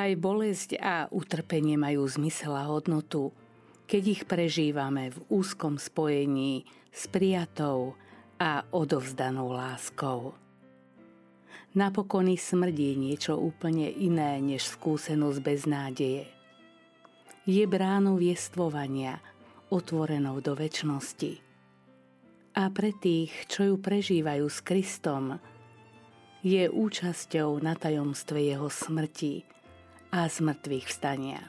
Aj bolesť a utrpenie majú zmysel a hodnotu, keď ich prežívame v úzkom spojení s prijatou a odovzdanou láskou. Napokon i smrdí niečo úplne iné než skúsenosť bez nádeje. Je bránou viestvovania, otvorenou do väčšnosti. A pre tých, čo ju prežívajú s Kristom, je účasťou na tajomstve jeho smrti a zmrtvých vstania.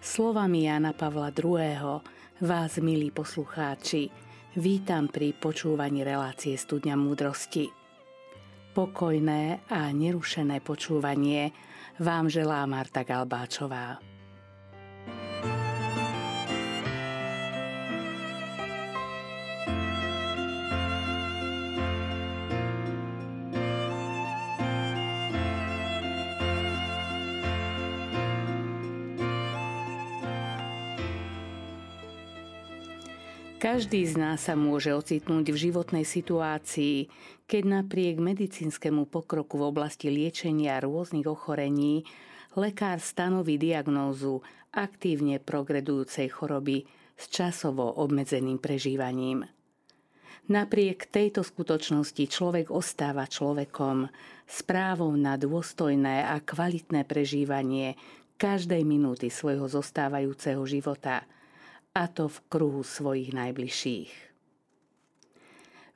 Slovami Jana Pavla II. vás, milí poslucháči, Vítam pri počúvaní relácie Studňa múdrosti. Pokojné a nerušené počúvanie vám želá Marta Galbáčová. Každý z nás sa môže ocitnúť v životnej situácii, keď napriek medicínskemu pokroku v oblasti liečenia rôznych ochorení lekár stanoví diagnózu aktívne progredujúcej choroby s časovo obmedzeným prežívaním. Napriek tejto skutočnosti človek ostáva človekom s právom na dôstojné a kvalitné prežívanie každej minúty svojho zostávajúceho života – a to v kruhu svojich najbližších.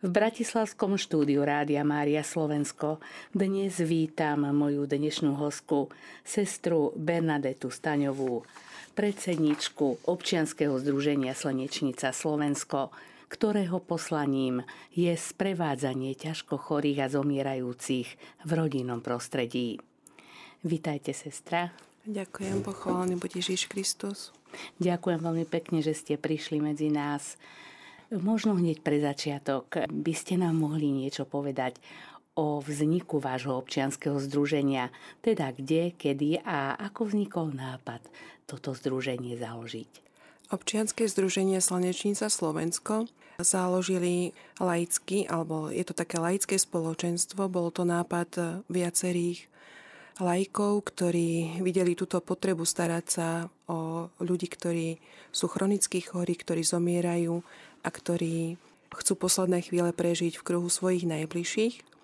V Bratislavskom štúdiu Rádia Mária Slovensko dnes vítam moju dnešnú hosku, sestru Bernadetu Staňovú, predsedničku občianskeho združenia Slnečnica Slovensko, ktorého poslaním je sprevádzanie ťažko chorých a zomierajúcich v rodinnom prostredí. Vítajte, sestra. Ďakujem, pochválený buď Ježiš Kristus. Ďakujem veľmi pekne, že ste prišli medzi nás. Možno hneď pre začiatok by ste nám mohli niečo povedať o vzniku vášho občianského združenia, teda kde, kedy a ako vznikol nápad toto združenie založiť. Občianske združenie Slnečnica Slovensko založili laicky, alebo je to také laické spoločenstvo, bol to nápad viacerých lajkov, ktorí videli túto potrebu starať sa o ľudí, ktorí sú chronicky chorí, ktorí zomierajú a ktorí chcú posledné chvíle prežiť v kruhu svojich najbližších.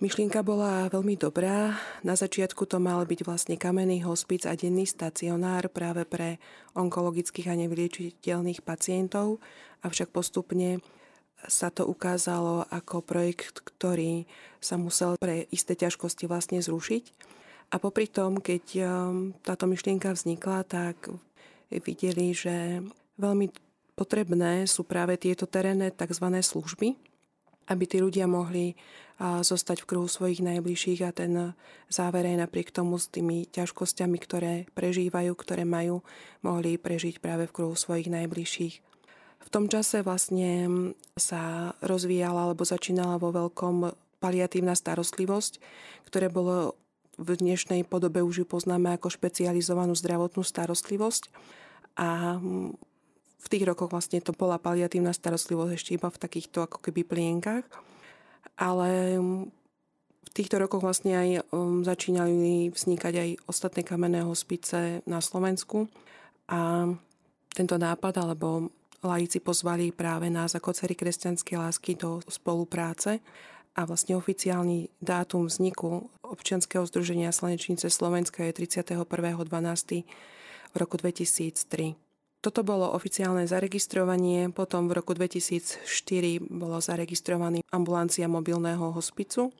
Myšlienka bola veľmi dobrá. Na začiatku to mal byť vlastne kamenný hospic a denný stacionár práve pre onkologických a nevyliečiteľných pacientov, avšak postupne sa to ukázalo ako projekt, ktorý sa musel pre isté ťažkosti vlastne zrušiť. A popri tom, keď um, táto myšlienka vznikla, tak videli, že veľmi potrebné sú práve tieto terénne tzv. služby, aby tí ľudia mohli zostať v kruhu svojich najbližších a ten záver aj napriek tomu s tými ťažkosťami, ktoré prežívajú, ktoré majú, mohli prežiť práve v kruhu svojich najbližších. V tom čase vlastne sa rozvíjala alebo začínala vo veľkom paliatívna starostlivosť, ktoré bolo v dnešnej podobe už ju poznáme ako špecializovanú zdravotnú starostlivosť. A v tých rokoch vlastne to bola paliatívna starostlivosť ešte iba v takýchto ako keby plienkach. Ale v týchto rokoch vlastne aj začínali vznikať aj ostatné kamenné hospice na Slovensku. A tento nápad, alebo laici pozvali práve nás ako cery kresťanskej lásky do spolupráce a vlastne oficiálny dátum vzniku občianskeho združenia Slnečnice Slovenska je 31.12. v roku 2003. Toto bolo oficiálne zaregistrovanie, potom v roku 2004 bolo zaregistrovaný ambulancia mobilného hospicu,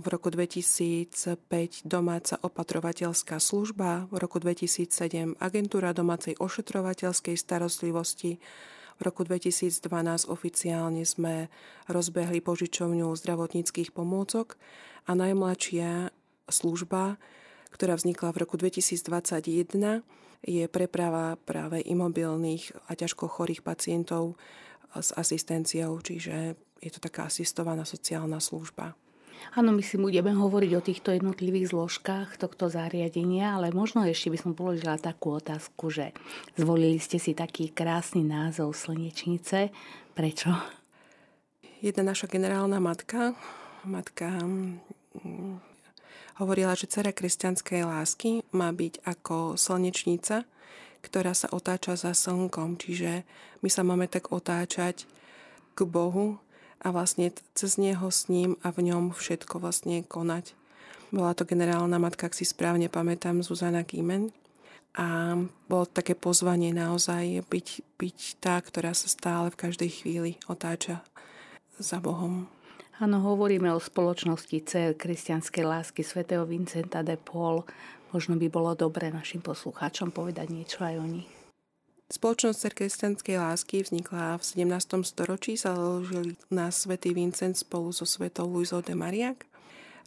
v roku 2005 domáca opatrovateľská služba, v roku 2007 agentúra domácej ošetrovateľskej starostlivosti, v roku 2012 oficiálne sme rozbehli požičovňu zdravotníckých pomôcok a najmladšia služba, ktorá vznikla v roku 2021, je preprava práve imobilných a ťažko chorých pacientov s asistenciou, čiže je to taká asistovaná sociálna služba. Áno, my si budeme hovoriť o týchto jednotlivých zložkách tohto zariadenia, ale možno ešte by som položila takú otázku, že zvolili ste si taký krásny názov Slnečnice. Prečo? Jedna naša generálna matka, matka mm, hovorila, že dcera kresťanskej lásky má byť ako slnečnica, ktorá sa otáča za slnkom. Čiže my sa máme tak otáčať k Bohu a vlastne cez Neho s ním a v ňom všetko vlastne konať. Bola to generálna matka, ak si správne pamätám, Zuzana Kýmen. A bolo také pozvanie naozaj byť, byť tá, ktorá sa stále v každej chvíli otáča za Bohom. Áno, hovoríme o spoločnosti Cer kresťanskej lásky svätého Vincenta de Paul. Možno by bolo dobre našim poslucháčom povedať niečo aj o nich. Spoločnosť Cer kresťanskej lásky vznikla v 17. storočí, založili nás svätý Vincent spolu so svetou Luizou de Mariak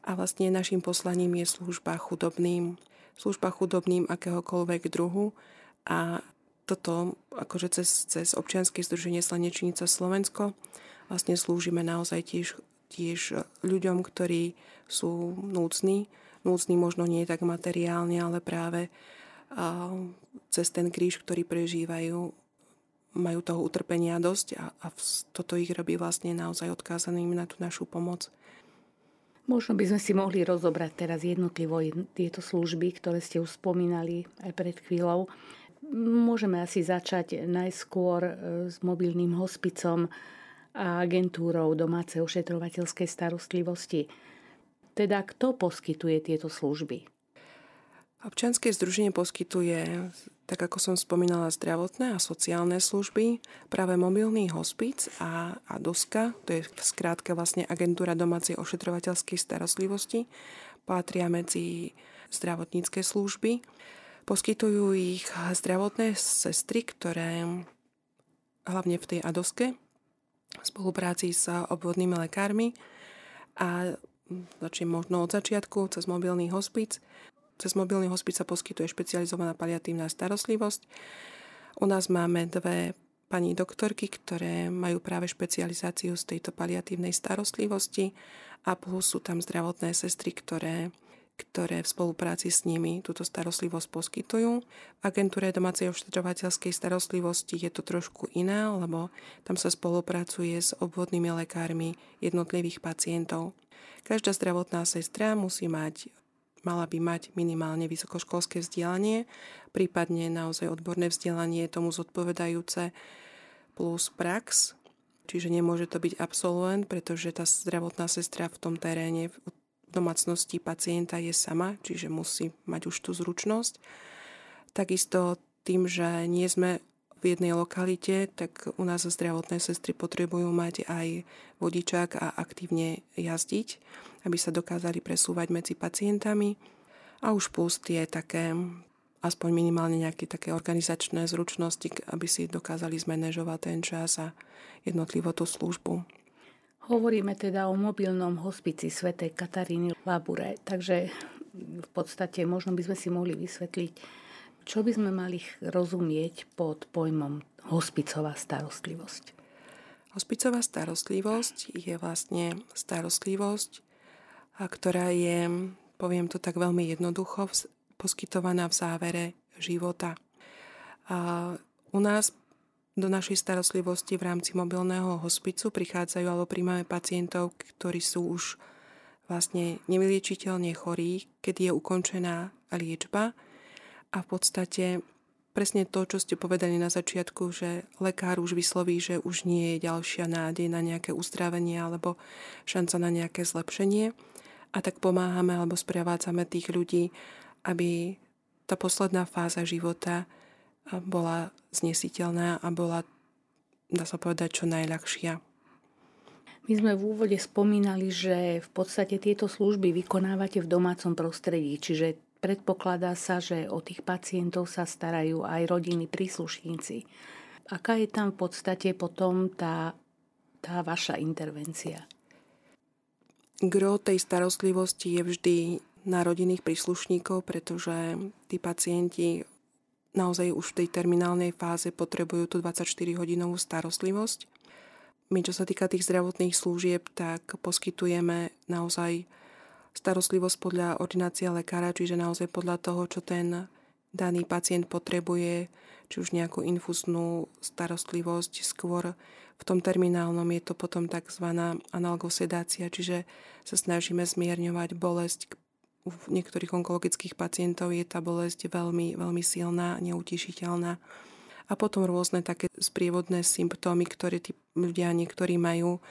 a vlastne našim poslaním je služba chudobným. Služba chudobným akéhokoľvek druhu a toto akože cez, cez občianske združenie Slanečnica Slovensko vlastne slúžime naozaj tiež tiež ľuďom, ktorí sú núcni. Núcni možno nie tak materiálne, ale práve cez ten kríž, ktorý prežívajú, majú toho utrpenia dosť a, a toto ich robí vlastne naozaj odkázaným na tú našu pomoc. Možno by sme si mohli rozobrať teraz jednotlivo tieto služby, ktoré ste už spomínali aj pred chvíľou. Môžeme asi začať najskôr e, s mobilným hospicom, a agentúrou domácej ošetrovateľskej starostlivosti. Teda kto poskytuje tieto služby? Občianske združenie poskytuje, tak ako som spomínala, zdravotné a sociálne služby, práve mobilný hospic a, a DOSKA, to je v skrátke vlastne agentúra domácej ošetrovateľskej starostlivosti, patria medzi zdravotnícke služby. Poskytujú ich zdravotné sestry, ktoré hlavne v tej ADOSKE v spolupráci s obvodnými lekármi a začnem možno od začiatku cez mobilný hospic. Cez mobilný hospic sa poskytuje špecializovaná paliatívna starostlivosť. U nás máme dve pani doktorky, ktoré majú práve špecializáciu z tejto paliatívnej starostlivosti a plus sú tam zdravotné sestry, ktoré ktoré v spolupráci s nimi túto starostlivosť poskytujú. V agentúre domácej ošetrovateľskej starostlivosti je to trošku iné, lebo tam sa spolupracuje s obvodnými lekármi jednotlivých pacientov. Každá zdravotná sestra musí mať mala by mať minimálne vysokoškolské vzdelanie, prípadne naozaj odborné vzdelanie tomu zodpovedajúce plus prax, čiže nemôže to byť absolvent, pretože tá zdravotná sestra v tom teréne, v domácnosti pacienta je sama, čiže musí mať už tú zručnosť. Takisto tým, že nie sme v jednej lokalite, tak u nás zdravotné sestry potrebujú mať aj vodičák a aktívne jazdiť, aby sa dokázali presúvať medzi pacientami. A už plus tie také, aspoň minimálne nejaké také organizačné zručnosti, aby si dokázali zmanéžovať ten čas a jednotlivo tú službu. Hovoríme teda o mobilnom hospici svätej Kataríny Labure, takže v podstate možno by sme si mohli vysvetliť, čo by sme mali rozumieť pod pojmom hospicová starostlivosť. Hospicová starostlivosť je vlastne starostlivosť, ktorá je, poviem to tak veľmi jednoducho, poskytovaná v závere života. U nás do našej starostlivosti v rámci mobilného hospicu prichádzajú alebo príjmame pacientov, ktorí sú už vlastne nevyliečiteľne chorí, keď je ukončená liečba a v podstate presne to, čo ste povedali na začiatku, že lekár už vysloví, že už nie je ďalšia nádej na nejaké uzdravenie alebo šanca na nejaké zlepšenie. A tak pomáhame alebo sprevádzame tých ľudí, aby tá posledná fáza života bola znesiteľná a bola, dá sa povedať, čo najľahšia. My sme v úvode spomínali, že v podstate tieto služby vykonávate v domácom prostredí, čiže predpokladá sa, že o tých pacientov sa starajú aj rodiny príslušníci. Aká je tam v podstate potom tá, tá vaša intervencia? Gro tej starostlivosti je vždy na rodinných príslušníkov, pretože tí pacienti naozaj už v tej terminálnej fáze potrebujú tú 24-hodinovú starostlivosť. My, čo sa týka tých zdravotných služieb, tak poskytujeme naozaj starostlivosť podľa ordinácia lekára, čiže naozaj podľa toho, čo ten daný pacient potrebuje či už nejakú infúznú starostlivosť, skôr v tom terminálnom je to potom tzv. analgosedácia, čiže sa snažíme zmierňovať bolesť. U niektorých onkologických pacientov je tá bolesť veľmi, veľmi silná, neutišiteľná. A potom rôzne také sprievodné symptómy, ktoré tí ľudia niektorí majú,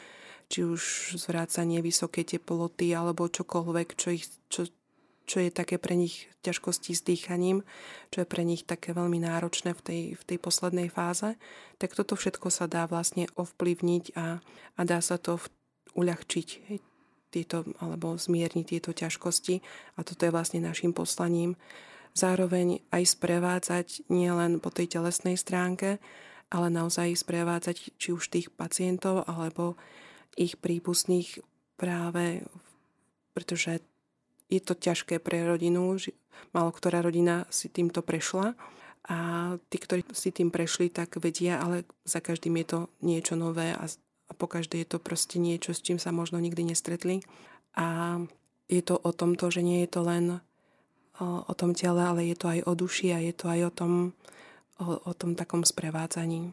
či už zvrácanie vysoké teploty alebo čokoľvek, čo, ich, čo, čo je také pre nich ťažkosti s dýchaním, čo je pre nich také veľmi náročné v tej, v tej poslednej fáze, tak toto všetko sa dá vlastne ovplyvniť a, a dá sa to v, uľahčiť tieto, alebo zmierniť tieto ťažkosti a toto je vlastne našim poslaním. Zároveň aj sprevádzať nielen po tej telesnej stránke, ale naozaj sprevádzať či už tých pacientov alebo ich prípustných práve pretože je to ťažké pre rodinu, že malo ktorá rodina si týmto prešla a tí, ktorí si tým prešli, tak vedia, ale za každým je to niečo nové a, a po každé je to proste niečo, s čím sa možno nikdy nestretli. A je to o tomto, že nie je to len o, o tom tele, ale je to aj o duši a je to aj o tom, o, o tom takom sprevádzaní.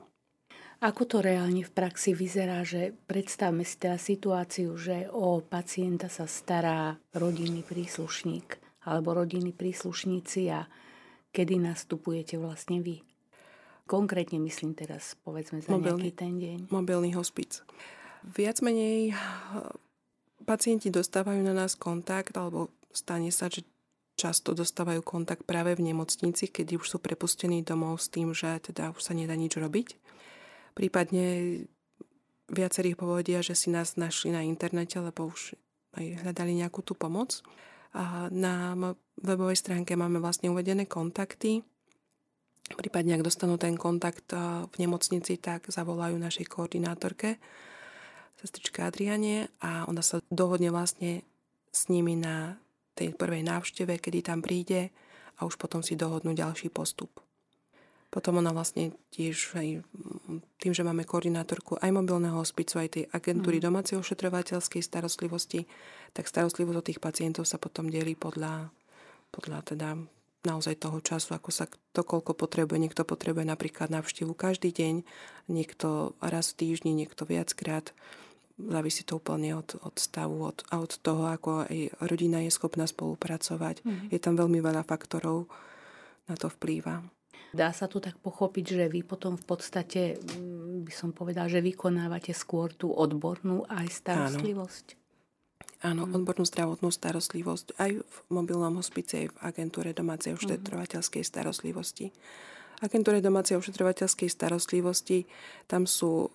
Ako to reálne v praxi vyzerá, že predstavme si teda situáciu, že o pacienta sa stará rodinný príslušník alebo rodinní príslušníci a kedy nastupujete vlastne vy? Konkrétne myslím teraz, povedzme, za mobilný, nejaký ten deň. Mobilný hospic. Viac menej eh, pacienti dostávajú na nás kontakt, alebo stane sa, že často dostávajú kontakt práve v nemocnici, keď už sú prepustení domov s tým, že teda už sa nedá nič robiť Prípadne viacerých povedia, že si nás našli na internete, lebo už aj hľadali nejakú tú pomoc. A na webovej stránke máme vlastne uvedené kontakty. Prípadne, ak dostanú ten kontakt v nemocnici, tak zavolajú našej koordinátorke, sestrička Adriane a ona sa dohodne vlastne s nimi na tej prvej návšteve, kedy tam príde a už potom si dohodnú ďalší postup. Potom ona vlastne tiež aj tým, že máme koordinátorku aj mobilného hospicu, aj tej agentúry mm. domácej ošetrovateľskej starostlivosti, tak starostlivosť od tých pacientov sa potom delí podľa, podľa teda naozaj toho času, ako sa to koľko potrebuje. Niekto potrebuje napríklad navštívu každý deň, niekto raz v týždni, niekto viackrát. Závisí to úplne od, od stavu od, a od toho, ako aj rodina je schopná spolupracovať. Mm. Je tam veľmi veľa faktorov, na to vplýva. Dá sa to tak pochopiť, že vy potom v podstate, mm, by som povedal, že vykonávate skôr tú odbornú aj starostlivosť? Áno, Áno odbornú zdravotnú starostlivosť aj v mobilnom hospice, aj v agentúre domácej ošetrovateľskej starostlivosti. Agentúre domácej ošetrovateľskej starostlivosti tam sú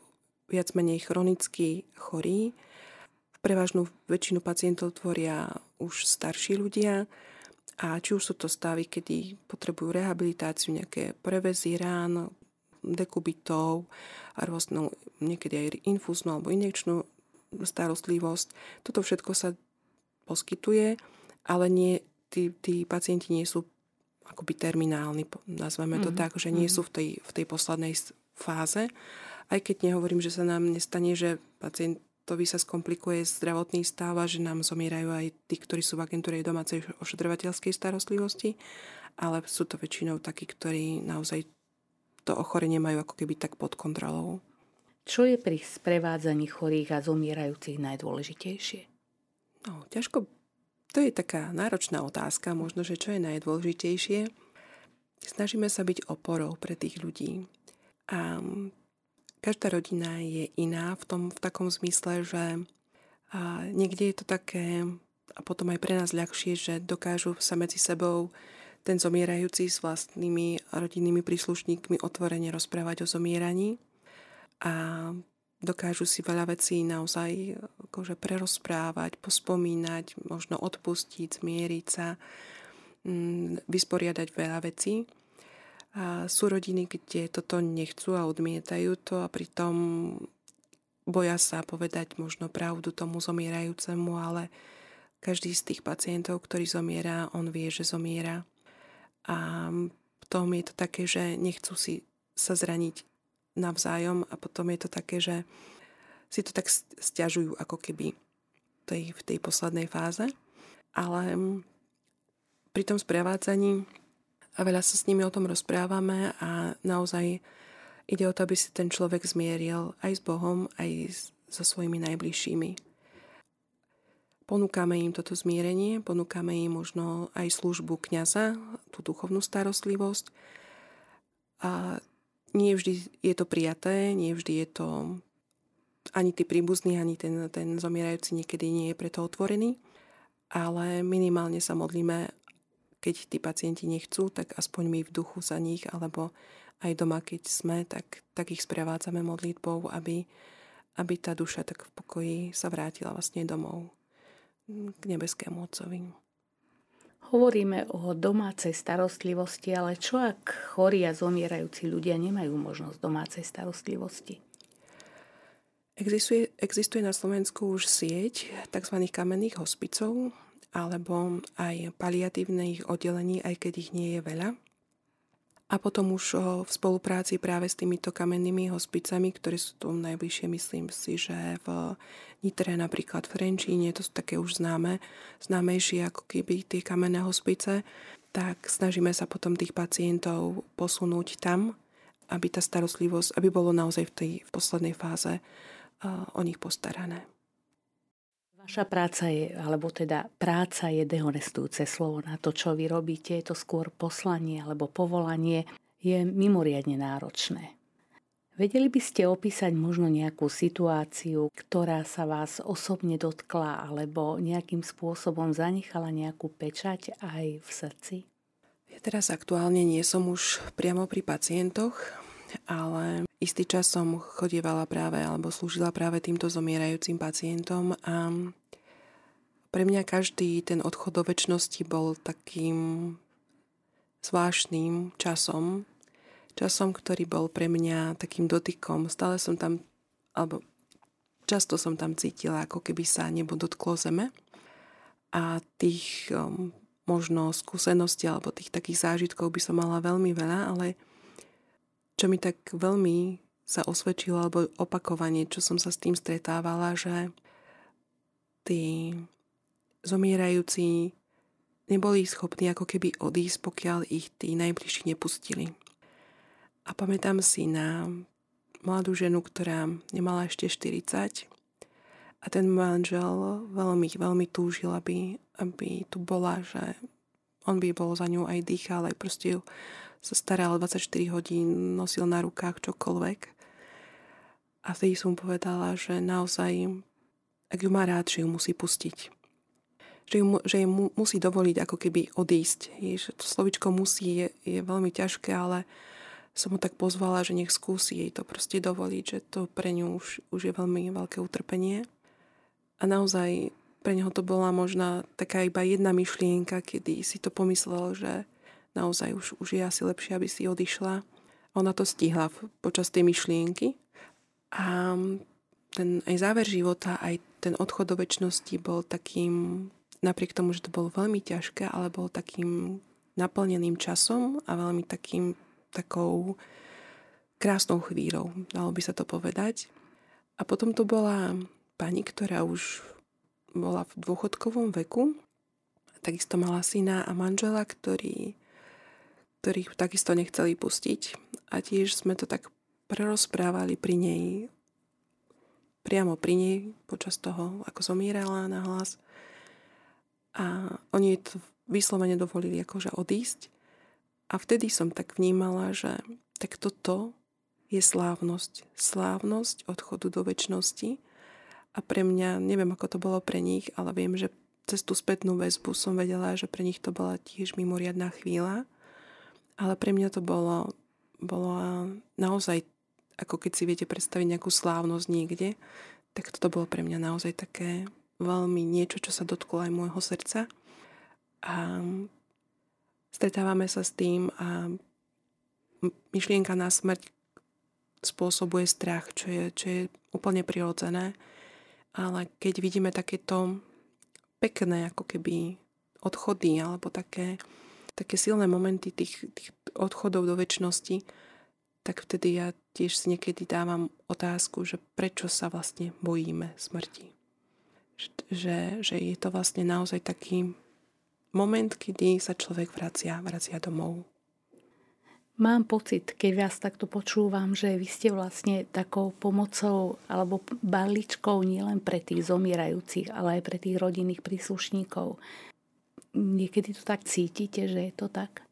viac menej chronicky chorí. Prevažnú väčšinu pacientov tvoria už starší ľudia, a či už sú to stavy, kedy potrebujú rehabilitáciu, nejaké prevezy rán, dekubitov a rôznu, niekedy aj infúznu alebo injekčnú starostlivosť. Toto všetko sa poskytuje, ale nie, tí, tí pacienti nie sú akoby terminálni, nazveme to mm-hmm. tak, že nie mhm. sú v tej, v tej poslednej fáze. Aj keď nehovorím, že sa nám nestane, že pacient to by sa skomplikuje zdravotný stav a že nám zomierajú aj tí, ktorí sú v agentúre domácej ošetrovateľskej starostlivosti, ale sú to väčšinou takí, ktorí naozaj to ochorenie majú ako keby tak pod kontrolou. Čo je pri sprevádzaní chorých a zomierajúcich najdôležitejšie? No, ťažko. To je taká náročná otázka, možno, že čo je najdôležitejšie. Snažíme sa byť oporou pre tých ľudí. A každá rodina je iná v, tom, v takom zmysle, že a niekde je to také, a potom aj pre nás ľahšie, že dokážu sa medzi sebou ten zomierajúci s vlastnými rodinnými príslušníkmi otvorene rozprávať o zomieraní a dokážu si veľa vecí naozaj akože prerozprávať, pospomínať, možno odpustiť, zmieriť sa, mm, vysporiadať veľa vecí. A sú rodiny, kde toto nechcú a odmietajú to a pritom boja sa povedať možno pravdu tomu zomierajúcemu, ale každý z tých pacientov, ktorý zomiera, on vie, že zomiera. A v tom je to také, že nechcú si sa zraniť navzájom a potom je to také, že si to tak stiažujú ako keby tej, v tej poslednej fáze. Ale pri tom sprevádzaní a veľa sa s nimi o tom rozprávame a naozaj ide o to, aby si ten človek zmieril aj s Bohom, aj so svojimi najbližšími. Ponúkame im toto zmierenie, ponúkame im možno aj službu kňaza, tú duchovnú starostlivosť. A nie vždy je to prijaté, nie vždy je to ani tí príbuzní, ani ten, ten zomierajúci niekedy nie je preto otvorený, ale minimálne sa modlíme, keď tí pacienti nechcú, tak aspoň my v duchu za nich, alebo aj doma, keď sme, tak, tak ich sprevádzame modlitbou, aby, aby tá duša tak v pokoji sa vrátila vlastne domov k nebeskému Otcovi. Hovoríme o domácej starostlivosti, ale čo ak chorí a zomierajúci ľudia nemajú možnosť domácej starostlivosti? Existuje, existuje na Slovensku už sieť tzv. kamenných hospicov alebo aj paliatívnych oddelení, aj keď ich nie je veľa. A potom už v spolupráci práve s týmito kamennými hospicami, ktoré sú tu najbližšie, myslím si, že v Nitre napríklad v Renčíne, to sú také už známe, známejšie ako keby tie kamenné hospice, tak snažíme sa potom tých pacientov posunúť tam, aby tá starostlivosť, aby bolo naozaj v tej v poslednej fáze uh, o nich postarané. Vaša práca je, alebo teda práca je dehonestujúce slovo na to, čo vy robíte, je to skôr poslanie alebo povolanie, je mimoriadne náročné. Vedeli by ste opísať možno nejakú situáciu, ktorá sa vás osobne dotkla alebo nejakým spôsobom zanechala nejakú pečať aj v srdci? Ja teraz aktuálne nie som už priamo pri pacientoch, ale istý čas som chodievala práve alebo slúžila práve týmto zomierajúcim pacientom a pre mňa každý ten odchod do väčšnosti bol takým zvláštnym časom, časom, ktorý bol pre mňa takým dotykom. Stále som tam, alebo často som tam cítila, ako keby sa nebo dotklo zeme. A tých um, možno skúseností alebo tých takých zážitkov by som mala veľmi veľa, ale čo mi tak veľmi sa osvedčilo, alebo opakovanie, čo som sa s tým stretávala, že tí zomierajúci neboli schopní ako keby odísť, pokiaľ ich tí najbližší nepustili. A pamätám si na mladú ženu, ktorá nemala ešte 40 a ten manžel veľmi, veľmi túžil, aby, aby tu bola, že on by bol za ňu aj dýchal, aj proste ju sa staral 24 hodín, nosil na rukách čokoľvek. A vtedy som povedala, že naozaj, ak ju má rád, že ju musí pustiť. Že ju, že ju musí dovoliť ako keby odísť. Že to slovičko musí je, je veľmi ťažké, ale som mu tak pozvala, že nech skúsi jej to proste dovoliť, že to pre ňu už, už je veľmi veľké utrpenie. A naozaj pre neho to bola možná taká iba jedna myšlienka, kedy si to pomyslel, že naozaj už, už je asi lepšie, aby si odišla. Ona to stihla počas tej myšlienky a ten aj záver života, aj ten odchod do väčšnosti bol takým, napriek tomu, že to bolo veľmi ťažké, ale bol takým naplneným časom a veľmi takým, takou krásnou chvíľou, dalo by sa to povedať. A potom to bola pani, ktorá už bola v dôchodkovom veku, takisto mala syna a manžela, ktorý ktorých takisto nechceli pustiť. A tiež sme to tak prerozprávali pri nej, priamo pri nej, počas toho, ako zomierala na hlas. A oni to vyslovene dovolili akože odísť. A vtedy som tak vnímala, že tak toto je slávnosť. Slávnosť odchodu do väčšnosti. A pre mňa, neviem ako to bolo pre nich, ale viem, že cez tú spätnú väzbu som vedela, že pre nich to bola tiež mimoriadná chvíľa ale pre mňa to bolo, bolo naozaj, ako keď si viete predstaviť nejakú slávnosť niekde, tak toto bolo pre mňa naozaj také veľmi niečo, čo sa dotklo aj môjho srdca. A stretávame sa s tým a myšlienka na smrť spôsobuje strach, čo je, čo je úplne prirodzené. Ale keď vidíme takéto pekné ako keby odchody alebo také také silné momenty tých, tých odchodov do väčšnosti, tak vtedy ja tiež si niekedy dávam otázku, že prečo sa vlastne bojíme smrti. Že, že je to vlastne naozaj taký moment, kedy sa človek vracia, vracia domov. Mám pocit, keď vás takto počúvam, že vy ste vlastne takou pomocou alebo balíčkou nielen pre tých zomierajúcich, ale aj pre tých rodinných príslušníkov. Niekedy to tak cítite, že je to tak?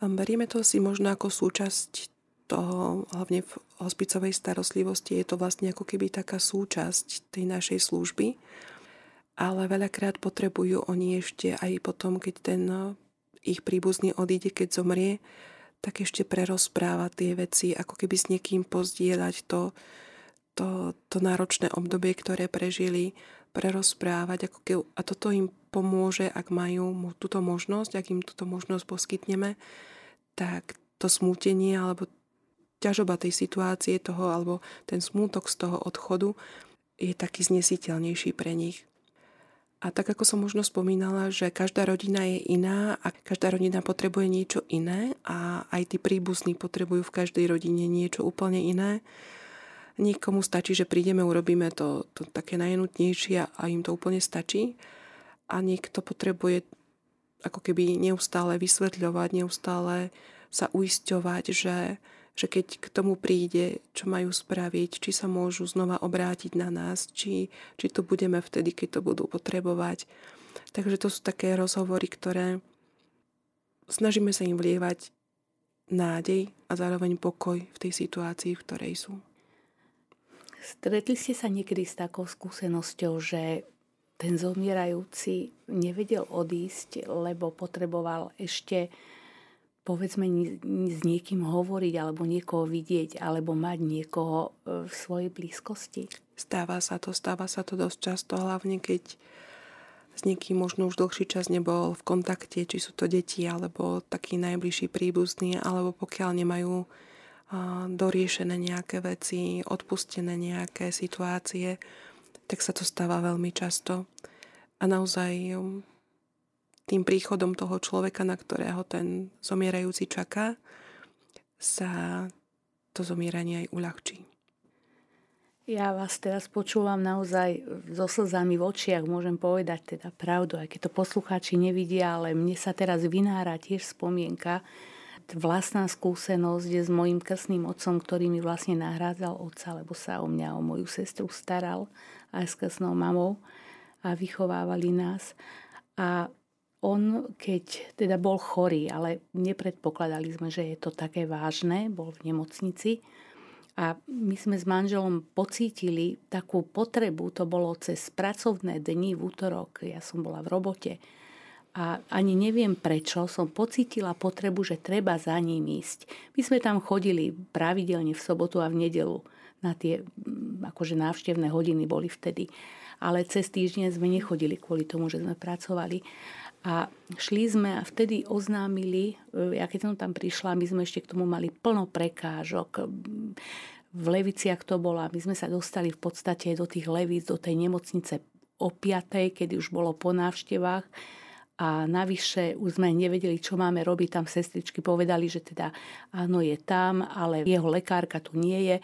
Berieme to si možno ako súčasť toho, hlavne v hospicovej starostlivosti, je to vlastne ako keby taká súčasť tej našej služby, ale veľakrát potrebujú oni ešte aj potom, keď ten ich príbuzný odíde, keď zomrie, tak ešte prerozpráva tie veci, ako keby s niekým pozdieľať to, to, to náročné obdobie, ktoré prežili, prerozprávať. Ako keby, a toto im pomôže, ak majú túto možnosť, ak im túto možnosť poskytneme, tak to smútenie alebo ťažoba tej situácie toho, alebo ten smútok z toho odchodu je taký znesiteľnejší pre nich. A tak ako som možno spomínala, že každá rodina je iná a každá rodina potrebuje niečo iné a aj tí príbuzní potrebujú v každej rodine niečo úplne iné. Niekomu stačí, že prídeme, urobíme to, to také najnutnejšie a im to úplne stačí. A niekto potrebuje ako keby neustále vysvetľovať, neustále sa uisťovať, že, že keď k tomu príde, čo majú spraviť, či sa môžu znova obrátiť na nás, či, či tu budeme vtedy, keď to budú potrebovať. Takže to sú také rozhovory, ktoré snažíme sa im vlievať nádej a zároveň pokoj v tej situácii, v ktorej sú. Stretli ste sa niekedy s takou skúsenosťou, že ten zomierajúci nevedel odísť, lebo potreboval ešte povedzme s niekým hovoriť alebo niekoho vidieť alebo mať niekoho e, v svojej blízkosti? Stáva sa to, stáva sa to dosť často, hlavne keď s niekým možno už dlhší čas nebol v kontakte, či sú to deti alebo takí najbližší príbuzní, alebo pokiaľ nemajú doriešené nejaké veci, odpustené nejaké situácie, tak sa to stáva veľmi často. A naozaj tým príchodom toho človeka, na ktorého ten zomierajúci čaká, sa to zomieranie aj uľahčí. Ja vás teraz počúvam naozaj so slzami v očiach, môžem povedať teda pravdu, aj keď to poslucháči nevidia, ale mne sa teraz vynára tiež spomienka, vlastná skúsenosť s mojim krstným otcom, ktorý mi vlastne nahrádzal otca, lebo sa o mňa, o moju sestru staral aj s krstnou mamou a vychovávali nás. A on, keď teda bol chorý, ale nepredpokladali sme, že je to také vážne, bol v nemocnici a my sme s manželom pocítili takú potrebu, to bolo cez pracovné dni v útorok, ja som bola v robote a ani neviem prečo som pocítila potrebu, že treba za ním ísť. My sme tam chodili pravidelne v sobotu a v nedelu na tie mm, akože návštevné hodiny boli vtedy. Ale cez týždeň sme nechodili kvôli tomu, že sme pracovali. A šli sme a vtedy oznámili, e, ja keď som tam prišla, my sme ešte k tomu mali plno prekážok. V Leviciach to bola, my sme sa dostali v podstate do tých Levíc, do tej nemocnice o 5, kedy už bolo po návštevách a navyše už sme nevedeli, čo máme robiť. Tam sestričky povedali, že teda áno, je tam, ale jeho lekárka tu nie je.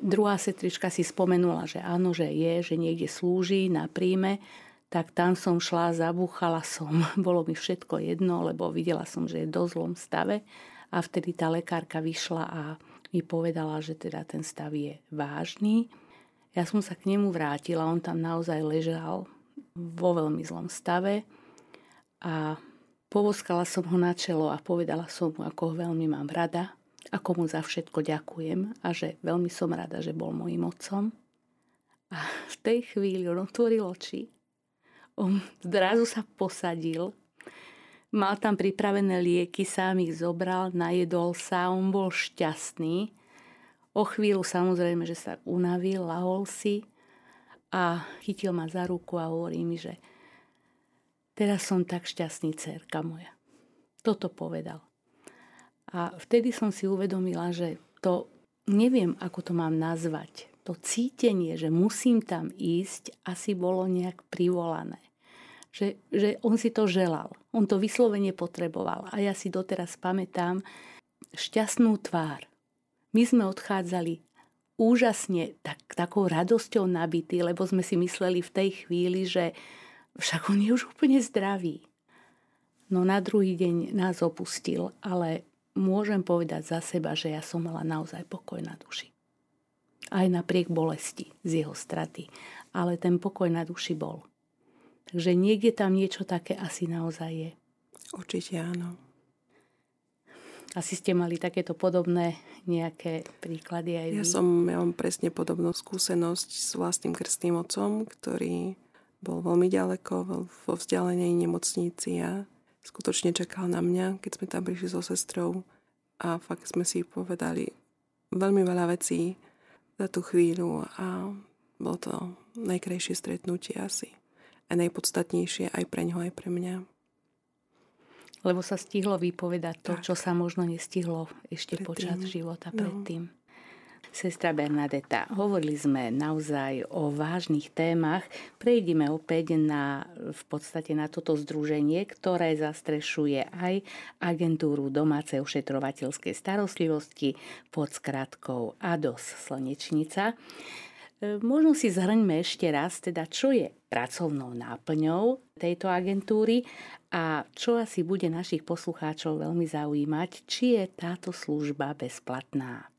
Druhá sestrička si spomenula, že áno, že je, že niekde slúži na príjme tak tam som šla, zabúchala som, bolo mi všetko jedno, lebo videla som, že je dosť zlom stave a vtedy tá lekárka vyšla a mi povedala, že teda ten stav je vážny. Ja som sa k nemu vrátila, on tam naozaj ležal vo veľmi zlom stave a povoskala som ho na čelo a povedala som mu, ako ho veľmi mám rada, ako mu za všetko ďakujem a že veľmi som rada, že bol mojim otcom. A v tej chvíli on otvoril oči on zrazu sa posadil, mal tam pripravené lieky, sám ich zobral, najedol sa, on bol šťastný. O chvíľu samozrejme, že sa unavil, lahol si a chytil ma za ruku a hovorí mi, že teraz som tak šťastný, cerka moja. Toto povedal. A vtedy som si uvedomila, že to neviem, ako to mám nazvať to cítenie, že musím tam ísť, asi bolo nejak privolané. Že, že on si to želal. On to vyslovene potreboval. A ja si doteraz pamätám šťastnú tvár. My sme odchádzali úžasne tak, takou radosťou nabitý, lebo sme si mysleli v tej chvíli, že však on je už úplne zdravý. No na druhý deň nás opustil, ale môžem povedať za seba, že ja som mala naozaj pokoj na duši. Aj napriek bolesti z jeho straty. Ale ten pokoj na duši bol. Takže niekde tam niečo také asi naozaj je. Určite áno. Asi ste mali takéto podobné nejaké príklady aj vy? Ja som, ja mám presne podobnú skúsenosť s vlastným krstným otcom, ktorý bol veľmi ďaleko vo vzdialenej nemocnici a skutočne čakal na mňa, keď sme tam prišli so sestrou a fakt sme si povedali veľmi veľa vecí za tú chvíľu a bolo to najkrajšie stretnutie asi. A najpodstatnejšie aj pre ňoho, aj pre mňa lebo sa stihlo vypovedať to, tak. čo sa možno nestihlo ešte predtým. počas života no. Sestra Bernadeta, hovorili sme naozaj o vážnych témach. Prejdime opäť na, v podstate na toto združenie, ktoré zastrešuje aj agentúru domácej ošetrovateľskej starostlivosti pod skratkou ADOS Slnečnica. E, možno si zhrňme ešte raz, teda čo je pracovnou náplňou tejto agentúry a čo asi bude našich poslucháčov veľmi zaujímať, či je táto služba bezplatná.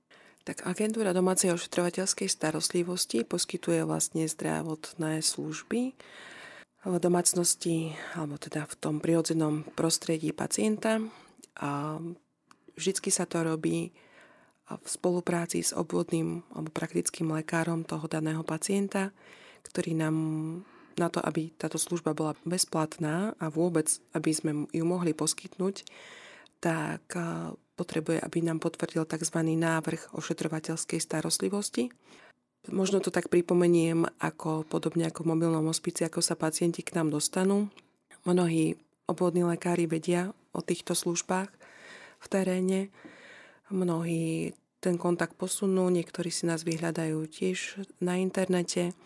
Tak agentúra domácej ošetrovateľskej starostlivosti poskytuje vlastne zdravotné služby v domácnosti, alebo teda v tom prirodzenom prostredí pacienta. A vždycky sa to robí v spolupráci s obvodným alebo praktickým lekárom toho daného pacienta, ktorý nám na to, aby táto služba bola bezplatná a vôbec, aby sme ju mohli poskytnúť, tak potrebuje, aby nám potvrdil tzv. návrh ošetrovateľskej starostlivosti. Možno to tak pripomeniem, ako podobne ako v mobilnom hospici, ako sa pacienti k nám dostanú. Mnohí obvodní lekári vedia o týchto službách v teréne. Mnohí ten kontakt posunú, niektorí si nás vyhľadajú tiež na internete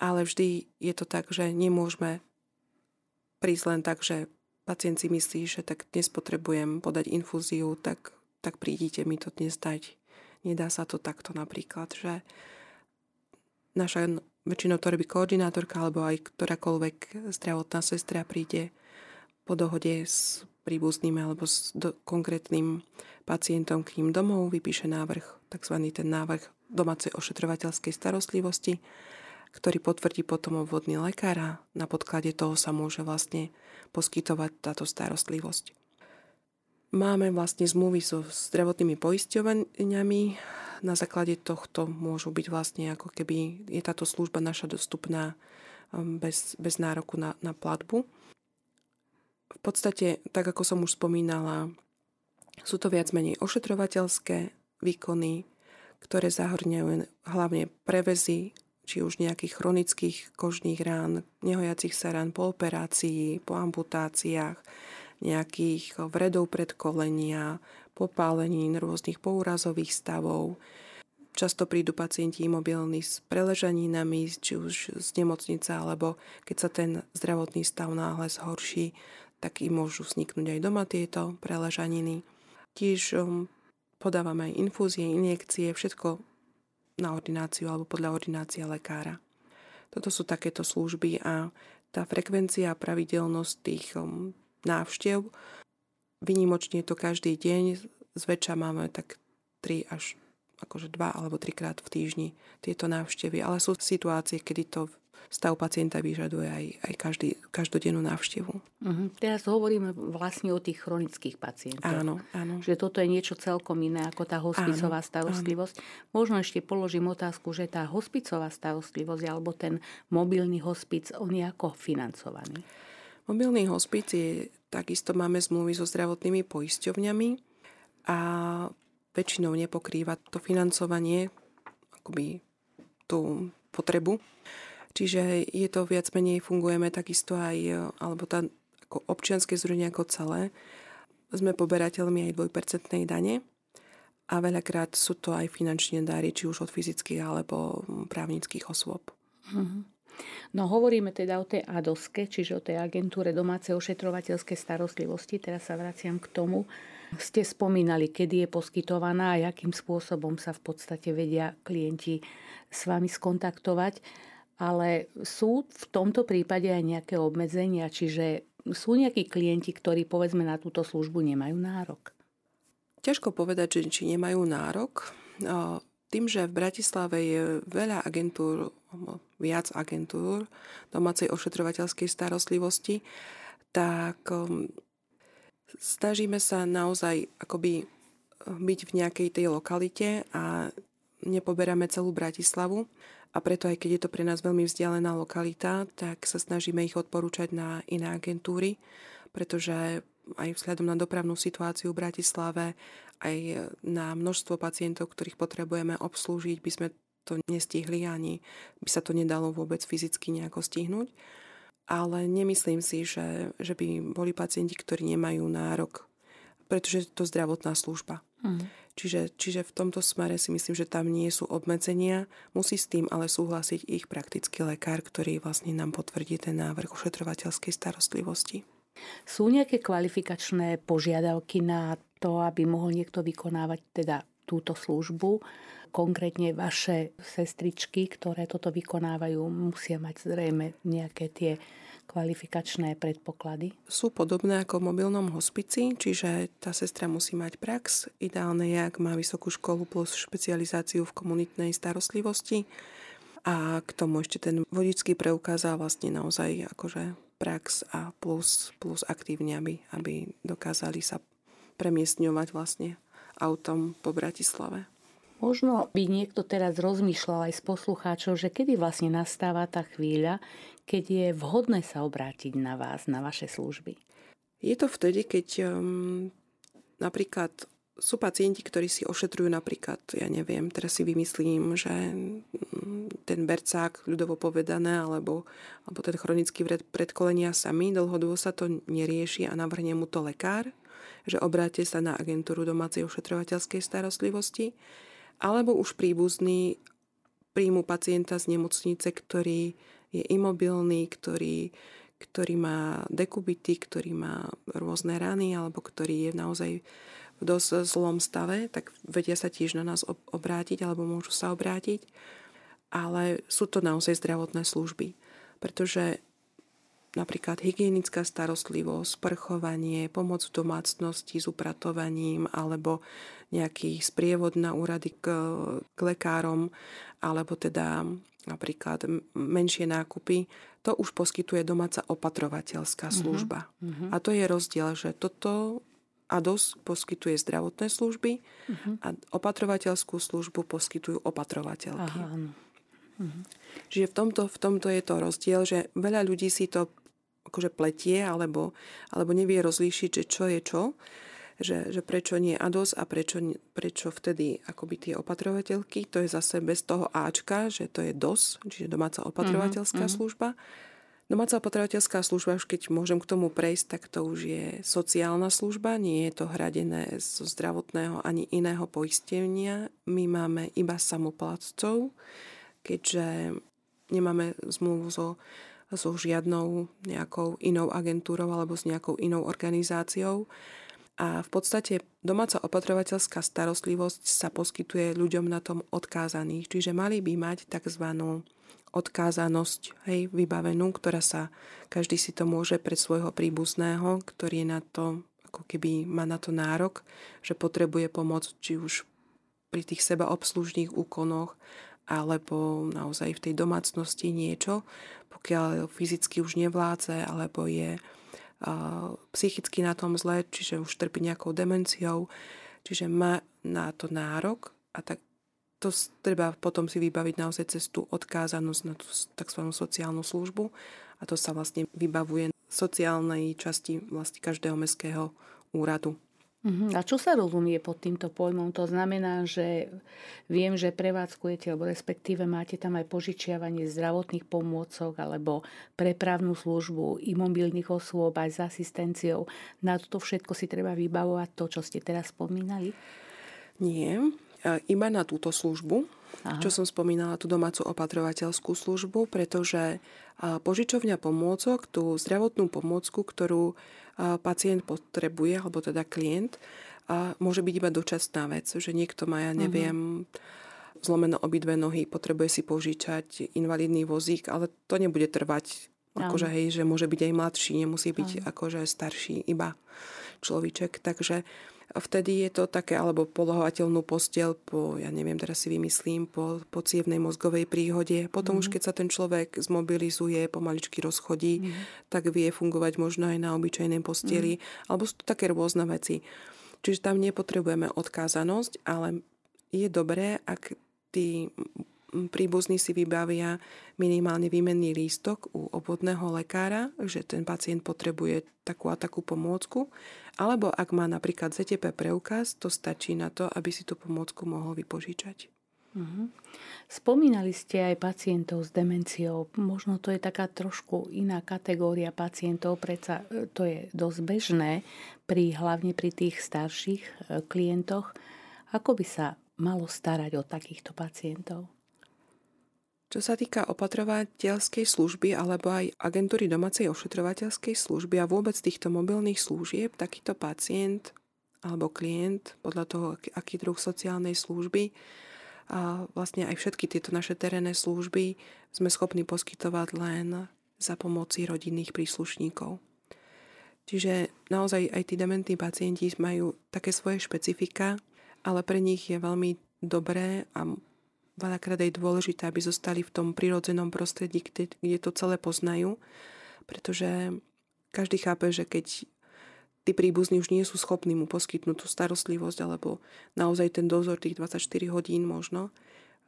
ale vždy je to tak, že nemôžeme prísť len tak, že pacient si myslí, že tak dnes potrebujem podať infúziu, tak, tak prídite mi to dnes dať. Nedá sa to takto napríklad, že naša väčšinou to robí koordinátorka alebo aj ktorákoľvek zdravotná sestra príde po dohode s príbuzným alebo s do, konkrétnym pacientom k ním domov, vypíše návrh, tzv. ten návrh domácej ošetrovateľskej starostlivosti ktorý potvrdí potom obvodný lekár a na podklade toho sa môže vlastne poskytovať táto starostlivosť. Máme vlastne zmluvy so zdravotnými poisťovaniami. Na základe tohto môžu byť vlastne ako keby je táto služba naša dostupná um, bez, bez nároku na, na platbu. V podstate, tak ako som už spomínala, sú to viac menej ošetrovateľské výkony, ktoré zahrňajú hlavne prevezy či už nejakých chronických kožných rán, nehojacích sa rán po operácii, po amputáciách, nejakých vredov predkolenia, popálenín, rôznych pourazových stavov. Často prídu pacienti imobilní s preležaninami, či už z nemocnice, alebo keď sa ten zdravotný stav náhle zhorší, tak im môžu vzniknúť aj doma tieto preležaniny. Tiež um, podávame aj infúzie, injekcie, všetko na ordináciu alebo podľa ordinácie lekára. Toto sú takéto služby a tá frekvencia a pravidelnosť tých um, návštev, vynimočne to každý deň, zväčša máme tak 3 až akože 2 alebo 3 krát v týždni tieto návštevy, ale sú situácie, kedy to stav pacienta vyžaduje aj, aj každý, každodennú návštevu. Uh-huh. Teraz hovoríme vlastne o tých chronických pacientoch. Áno, áno. Že toto je niečo celkom iné ako tá hospicová áno, starostlivosť. Áno. Možno ešte položím otázku, že tá hospicová starostlivosť alebo ten mobilný hospic, on je ako financovaný? Mobilný hospic je, takisto máme zmluvy so zdravotnými poisťovňami a väčšinou nepokrýva to financovanie akoby tú potrebu Čiže je to viac menej, fungujeme takisto aj, alebo tá ako občianske združenie ako celé. Sme poberateľmi aj dvojpercentnej dane a veľakrát sú to aj finančné dáry, či už od fyzických alebo právnických osôb. Mm-hmm. No hovoríme teda o tej ADOSke, čiže o tej agentúre domácej ošetrovateľskej starostlivosti. Teraz sa vraciam k tomu. Ste spomínali, kedy je poskytovaná a akým spôsobom sa v podstate vedia klienti s vami skontaktovať ale sú v tomto prípade aj nejaké obmedzenia, čiže sú nejakí klienti, ktorí povedzme na túto službu nemajú nárok? ťažko povedať, že či nemajú nárok. Tým, že v Bratislave je veľa agentúr, viac agentúr domácej ošetrovateľskej starostlivosti, tak um, snažíme sa naozaj akoby byť v nejakej tej lokalite a nepoberáme celú Bratislavu a preto aj keď je to pre nás veľmi vzdialená lokalita, tak sa snažíme ich odporúčať na iné agentúry, pretože aj vzhľadom na dopravnú situáciu v Bratislave, aj na množstvo pacientov, ktorých potrebujeme obslúžiť, by sme to nestihli ani by sa to nedalo vôbec fyzicky nejako stihnúť. Ale nemyslím si, že, že by boli pacienti, ktorí nemajú nárok, pretože je to zdravotná služba. Mm. Čiže, čiže v tomto smere si myslím, že tam nie sú obmedzenia. Musí s tým ale súhlasiť ich praktický lekár, ktorý vlastne nám potvrdí ten návrh ošetrovateľskej starostlivosti. Sú nejaké kvalifikačné požiadavky na to, aby mohol niekto vykonávať teda túto službu? Konkrétne vaše sestričky, ktoré toto vykonávajú, musia mať zrejme nejaké tie kvalifikačné predpoklady? Sú podobné ako v mobilnom hospici, čiže tá sestra musí mať prax. Ideálne je, ak má vysokú školu plus špecializáciu v komunitnej starostlivosti. A k tomu ešte ten vodický preukaz a vlastne naozaj akože prax a plus, plus aktívne, aby, aby dokázali sa premiestňovať vlastne autom po Bratislave. Možno by niekto teraz rozmýšľal aj z poslucháčov, že kedy vlastne nastáva tá chvíľa, keď je vhodné sa obrátiť na vás, na vaše služby? Je to vtedy, keď um, napríklad sú pacienti, ktorí si ošetrujú napríklad, ja neviem, teraz si vymyslím, že mm, ten bercák, ľudovo povedané, alebo, alebo ten chronický vred predkolenia sami, dlhodobo sa to nerieši a navrhne mu to lekár, že obráte sa na agentúru domácej ošetrovateľskej starostlivosti, alebo už príbuzný príjmu pacienta z nemocnice, ktorý je imobilný, ktorý, ktorý má dekubity, ktorý má rôzne rany alebo ktorý je naozaj v dosť zlom stave, tak vedia sa tiež na nás obrátiť alebo môžu sa obrátiť. Ale sú to naozaj zdravotné služby, pretože napríklad hygienická starostlivosť, sprchovanie, pomoc v domácnosti s upratovaním alebo nejaký sprievod na úrady k, k lekárom alebo teda napríklad menšie nákupy, to už poskytuje domáca opatrovateľská mhm. služba. Uh-huh. A to je rozdiel, že toto ADOS poskytuje zdravotné služby uh-huh. a opatrovateľskú službu poskytujú opatrovateľky. Aha, uh-huh. Čiže v tomto, v tomto je to rozdiel, že veľa ľudí si to akože pletie alebo, alebo nevie rozlíšiť, že čo je čo že, že prečo nie ADOS a prečo, prečo vtedy akoby tie opatrovateľky, to je zase bez toho Ačka, že to je DOS, čiže domáca opatrovateľská uh-huh, služba. Domáca opatrovateľská služba, už keď môžem k tomu prejsť, tak to už je sociálna služba, nie je to hradené zo zdravotného ani iného poistenia. My máme iba samoplatcov, keďže nemáme zmluvu so, so žiadnou nejakou inou agentúrou alebo s nejakou inou organizáciou. A v podstate domáca opatrovateľská starostlivosť sa poskytuje ľuďom na tom odkázaných, čiže mali by mať tzv. odkázanosť hej, vybavenú, ktorá sa, každý si to môže pre svojho príbuzného, ktorý je na to, ako keby má na to nárok, že potrebuje pomoc, či už pri tých seba obslužných úkonoch, alebo naozaj v tej domácnosti niečo, pokiaľ fyzicky už nevládze, alebo je psychicky na tom zle, čiže už trpí nejakou demenciou, čiže má na to nárok a tak to treba potom si vybaviť naozaj cez tú odkázanosť na tú tzv. sociálnu službu a to sa vlastne vybavuje sociálnej časti vlastne každého mestského úradu. Uh-huh. A čo sa rozumie pod týmto pojmom? To znamená, že viem, že prevádzkujete, alebo respektíve máte tam aj požičiavanie zdravotných pomôcok alebo prepravnú službu imobilných osôb aj s asistenciou. Na toto všetko si treba vybavovať to, čo ste teraz spomínali? Nie, e, iba na túto službu, Aha. čo som spomínala, tú domácu opatrovateľskú službu, pretože požičovňa pomôcok, tú zdravotnú pomôcku, ktorú pacient potrebuje, alebo teda klient, môže byť iba dočasná vec, že niekto má, ja neviem, uh-huh. zlomené obidve nohy, potrebuje si požičať invalidný vozík, ale to nebude trvať, akože hej, že môže byť aj mladší, nemusí byť uh-huh. akože starší iba človíček. Takže Vtedy je to také, alebo polohovateľnú postel po, ja neviem, teraz si vymyslím, po, po cievnej mozgovej príhode. Potom mm-hmm. už keď sa ten človek zmobilizuje, pomaličky rozchodí, mm-hmm. tak vie fungovať možno aj na obyčajnej posteli. Mm-hmm. Alebo sú to také rôzne veci. Čiže tam nepotrebujeme odkázanosť, ale je dobré, ak tí príbuzní si vybavia minimálne výmenný lístok u obvodného lekára, že ten pacient potrebuje takú a takú pomôcku, alebo ak má napríklad ZTP preukaz, to stačí na to, aby si tú pomôcku mohol vypožičať. Uh-huh. Spomínali ste aj pacientov s demenciou. Možno to je taká trošku iná kategória pacientov, predsa e, to je dosť bežné, pri, hlavne pri tých starších e, klientoch. Ako by sa malo starať o takýchto pacientov? Čo sa týka opatrovateľskej služby alebo aj agentúry domácej ošetrovateľskej služby a vôbec týchto mobilných služieb, takýto pacient alebo klient, podľa toho, aký druh sociálnej služby, a vlastne aj všetky tieto naše terénne služby sme schopní poskytovať len za pomoci rodinných príslušníkov. Čiže naozaj aj tí dementní pacienti majú také svoje špecifika, ale pre nich je veľmi dobré a veľakrát aj dôležité, aby zostali v tom prirodzenom prostredí, kde, kde to celé poznajú, pretože každý chápe, že keď tí príbuzní už nie sú schopní mu poskytnúť tú starostlivosť alebo naozaj ten dozor tých 24 hodín možno,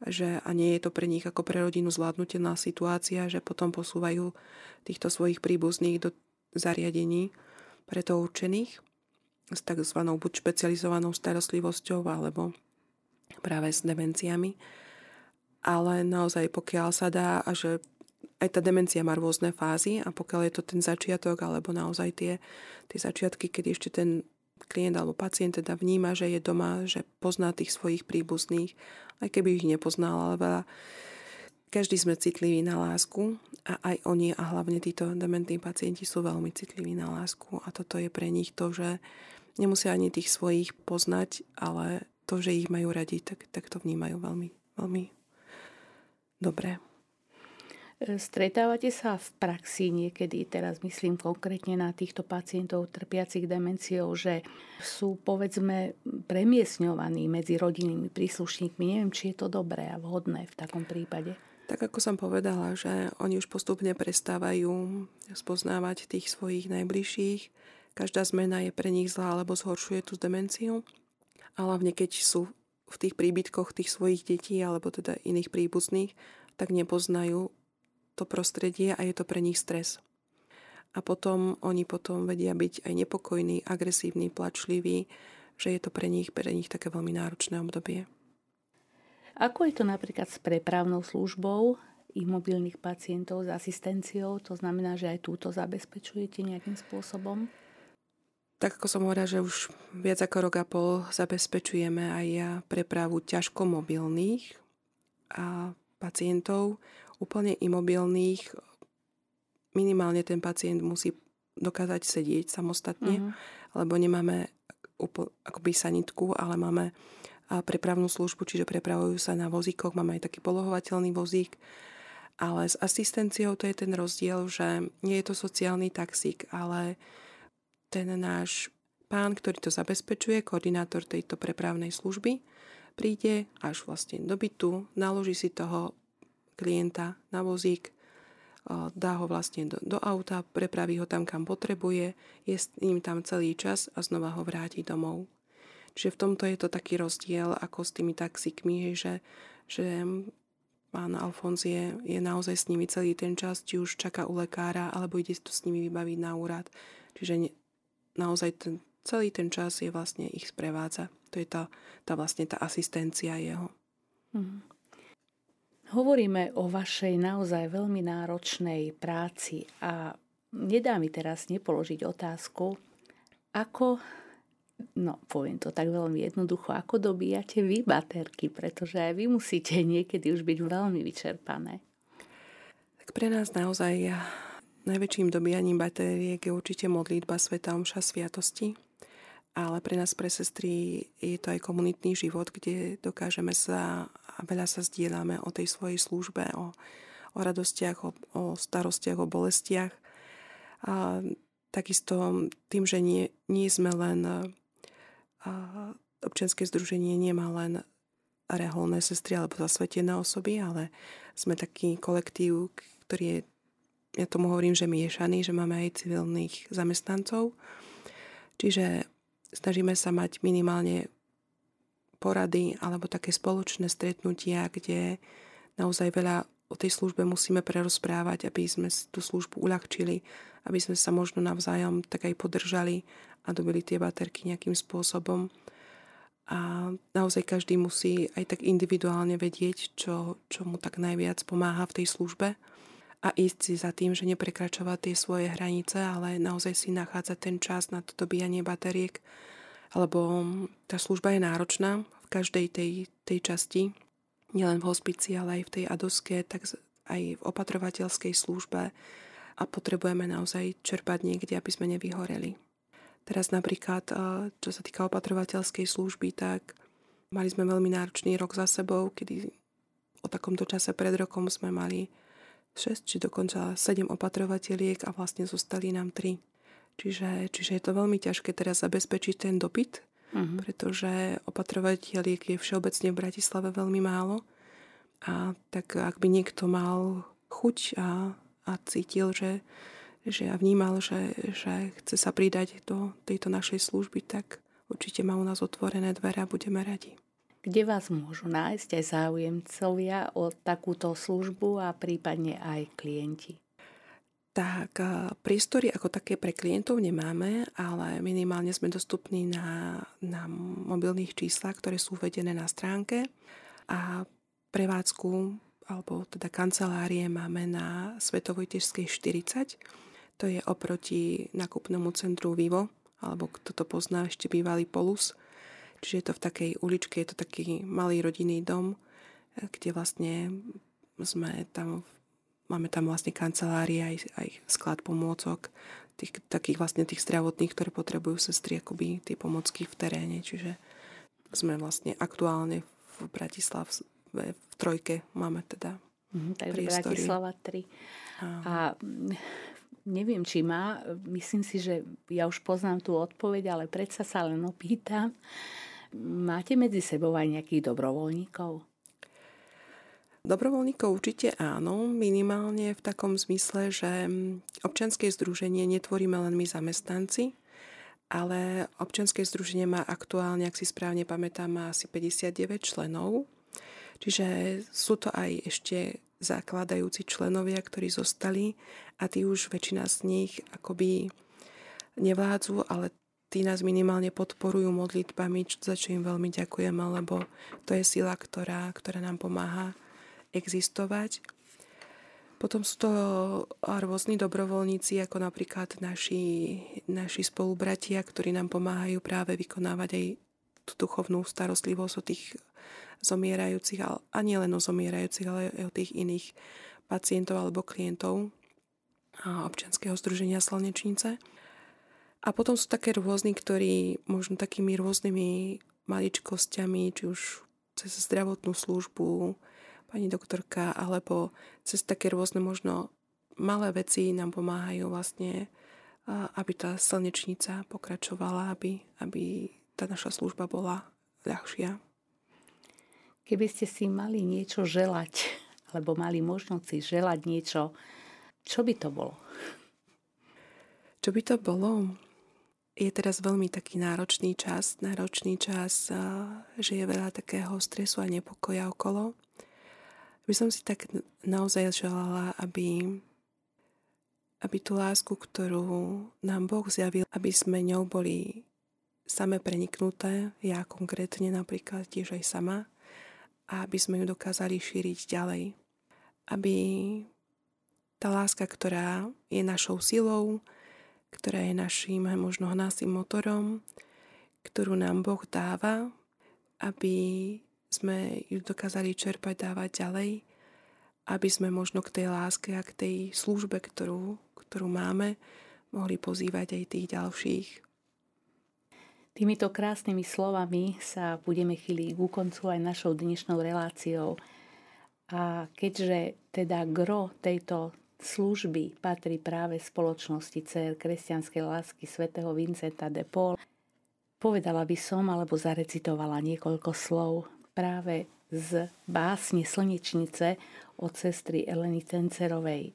že a nie je to pre nich ako pre rodinu zvládnutelná situácia, že potom posúvajú týchto svojich príbuzných do zariadení preto určených s tzv. buď špecializovanou starostlivosťou alebo práve s demenciami ale naozaj pokiaľ sa dá a že aj tá demencia má rôzne fázy a pokiaľ je to ten začiatok alebo naozaj tie, tie začiatky, keď ešte ten klient alebo pacient teda vníma, že je doma, že pozná tých svojich príbuzných, aj keby ich nepoznal, ale veľa. Každý sme citliví na lásku a aj oni a hlavne títo dementní pacienti sú veľmi citliví na lásku a toto je pre nich to, že nemusia ani tých svojich poznať, ale to, že ich majú radi, tak, tak to vnímajú veľmi, veľmi Dobre. E, stretávate sa v praxi niekedy, teraz myslím konkrétne na týchto pacientov trpiacich demenciou, že sú povedzme premiesňovaní medzi rodinnými príslušníkmi. Neviem, či je to dobré a vhodné v takom prípade. Tak ako som povedala, že oni už postupne prestávajú spoznávať tých svojich najbližších. Každá zmena je pre nich zlá alebo zhoršuje tú demenciu. A hlavne keď sú v tých príbytkoch tých svojich detí alebo teda iných príbuzných, tak nepoznajú to prostredie a je to pre nich stres. A potom oni potom vedia byť aj nepokojní, agresívni, plačliví, že je to pre nich, pre nich také veľmi náročné obdobie. Ako je to napríklad s prepravnou službou ich mobilných pacientov s asistenciou? To znamená, že aj túto zabezpečujete nejakým spôsobom? Tak ako som hovorila, že už viac ako rok a pol zabezpečujeme aj prepravu ťažko mobilných a pacientov, úplne imobilných. Minimálne ten pacient musí dokázať sedieť samostatne, uh-huh. lebo nemáme úpl, akoby sanitku, ale máme prepravnú službu, čiže prepravujú sa na vozíkoch, máme aj taký polohovateľný vozík, ale s asistenciou to je ten rozdiel, že nie je to sociálny taxík, ale ten náš pán, ktorý to zabezpečuje, koordinátor tejto prepravnej služby, príde až vlastne do bytu, naloží si toho klienta na vozík, dá ho vlastne do, do auta, prepraví ho tam, kam potrebuje, je s ním tam celý čas a znova ho vráti domov. Čiže v tomto je to taký rozdiel ako s tými taxikmi, že, že pán Alfons je, je naozaj s nimi celý ten čas, či už čaká u lekára, alebo ide to s nimi vybaviť na úrad. Čiže naozaj ten, celý ten čas je vlastne ich sprevádza. To je tá, tá vlastne tá asistencia jeho. Mm. Hovoríme o vašej naozaj veľmi náročnej práci a nedá mi teraz nepoložiť otázku, ako, no poviem to tak veľmi jednoducho, ako dobíjate vy baterky, pretože aj vy musíte niekedy už byť veľmi vyčerpané. Tak pre nás naozaj Najväčším dobíjaním batériek je určite modlitba Sveta Omša Sviatosti, ale pre nás, pre sestry, je to aj komunitný život, kde dokážeme sa a veľa sa zdieľame o tej svojej službe, o, o radostiach, o, o starostiach, o bolestiach. A takisto tým, že nie, nie sme len občianske združenie nemá len reholné sestry alebo zasvetené osoby, ale sme taký kolektív, ktorý je, ja tomu hovorím, že miešaný, že máme aj civilných zamestnancov. Čiže snažíme sa mať minimálne porady alebo také spoločné stretnutia, kde naozaj veľa o tej službe musíme prerozprávať, aby sme tú službu uľahčili, aby sme sa možno navzájom tak aj podržali a dobili tie baterky nejakým spôsobom. A naozaj každý musí aj tak individuálne vedieť, čo, čo mu tak najviac pomáha v tej službe a ísť si za tým, že neprekračovať tie svoje hranice, ale naozaj si nachádzať ten čas na to dobíjanie bateriek, lebo tá služba je náročná v každej tej, tej časti, nielen v hospici, ale aj v tej adoske, tak aj v opatrovateľskej službe a potrebujeme naozaj čerpať niekde, aby sme nevyhoreli. Teraz napríklad, čo sa týka opatrovateľskej služby, tak mali sme veľmi náročný rok za sebou, kedy o takomto čase pred rokom sme mali 6 či dokonca 7 opatrovateľiek a vlastne zostali nám 3. Čiže, čiže je to veľmi ťažké teraz zabezpečiť ten dopyt, uh-huh. pretože opatrovateľiek je všeobecne v Bratislave veľmi málo. A tak ak by niekto mal chuť a, a cítil, že, že a vnímal, že, že chce sa pridať do tejto našej služby, tak určite má u nás otvorené dvere a budeme radi. Kde vás môžu nájsť aj záujemcovia o takúto službu a prípadne aj klienti? Tak priestory ako také pre klientov nemáme, ale minimálne sme dostupní na, na mobilných číslach, ktoré sú uvedené na stránke a prevádzku alebo teda kancelárie máme na Svetovoj Težskej 40. To je oproti nakupnému centru Vivo, alebo kto to pozná, ešte bývalý Polus. Čiže je to v takej uličke, je to taký malý rodinný dom, kde vlastne sme tam Máme tam vlastne kancelárie, aj, aj sklad pomôcok, tých, takých vlastne tých zdravotných, ktoré potrebujú sestry, akoby tie pomocky v teréne. Čiže sme vlastne aktuálne v Bratislav v, trojke máme teda mm, Takže priestory. Bratislava 3. A neviem, či má, myslím si, že ja už poznám tú odpoveď, ale predsa sa len opýtam. Máte medzi sebou aj nejakých dobrovoľníkov? Dobrovoľníkov určite áno, minimálne v takom zmysle, že občianske združenie netvoríme len my zamestnanci, ale občianske združenie má aktuálne, ak si správne pamätám, má asi 59 členov. Čiže sú to aj ešte zakladajúci členovia, ktorí zostali a tí už väčšina z nich akoby nevládzu, ale tí nás minimálne podporujú modlitbami, za čo im veľmi ďakujeme, lebo to je sila, ktorá, ktorá nám pomáha existovať. Potom sú to rôzni dobrovoľníci, ako napríklad naši, naši spolubratia, ktorí nám pomáhajú práve vykonávať aj tú duchovnú starostlivosť o tých zomierajúcich, a nie len o zomierajúcich, ale aj o tých iných pacientov alebo klientov občianského združenia Slnečnice. A potom sú také rôzni, ktorí možno takými rôznymi maličkosťami, či už cez zdravotnú službu, pani doktorka, alebo cez také rôzne možno malé veci nám pomáhajú vlastne, aby tá slnečnica pokračovala, aby, aby tá naša služba bola ľahšia. Keby ste si mali niečo želať, alebo mali možnosť si želať niečo, čo by to bolo? Čo by to bolo? Je teraz veľmi taký náročný čas, náročný čas, že je veľa takého stresu a nepokoja okolo by som si tak naozaj želala, aby, aby tú lásku, ktorú nám Boh zjavil, aby sme ňou boli same preniknuté, ja konkrétne napríklad tiež aj sama, a aby sme ju dokázali šíriť ďalej. Aby tá láska, ktorá je našou silou, ktorá je našim možno hnacím motorom, ktorú nám Boh dáva, aby sme ju dokázali čerpať, dávať ďalej, aby sme možno k tej láske a k tej službe, ktorú, ktorú máme, mohli pozývať aj tých ďalších. Týmito krásnymi slovami sa budeme chyliť ku koncu aj našou dnešnou reláciou. A keďže teda gro tejto služby patrí práve spoločnosti CR kresťanskej lásky svätého Vincenta de Paul, Povedala by som alebo zarecitovala niekoľko slov práve z básne Slnečnice od sestry Eleny Tencerovej.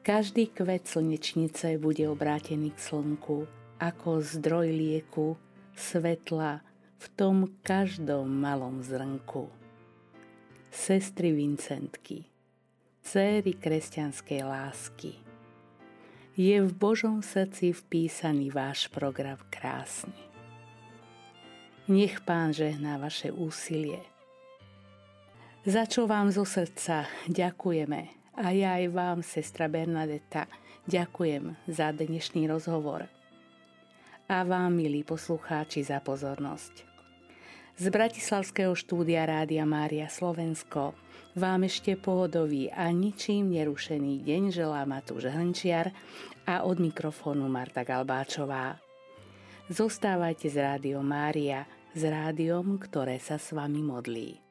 Každý kvet slnečnice bude obrátený k slnku, ako zdroj lieku, svetla v tom každom malom zrnku. Sestry Vincentky, céry kresťanskej lásky, je v Božom srdci vpísaný váš program krásny. Nech Pán žehná vaše úsilie. Za čo vám zo srdca ďakujeme a ja aj vám, sestra Bernadeta, ďakujem za dnešný rozhovor. A vám, milí poslucháči, za pozornosť. Z Bratislavského štúdia Rádia Mária Slovensko vám ešte pohodový a ničím nerušený deň želá Matúš Hrnčiar a od mikrofónu Marta Galbáčová. Zostávajte z Rádio Mária, s rádiom, ktoré sa s vami modlí.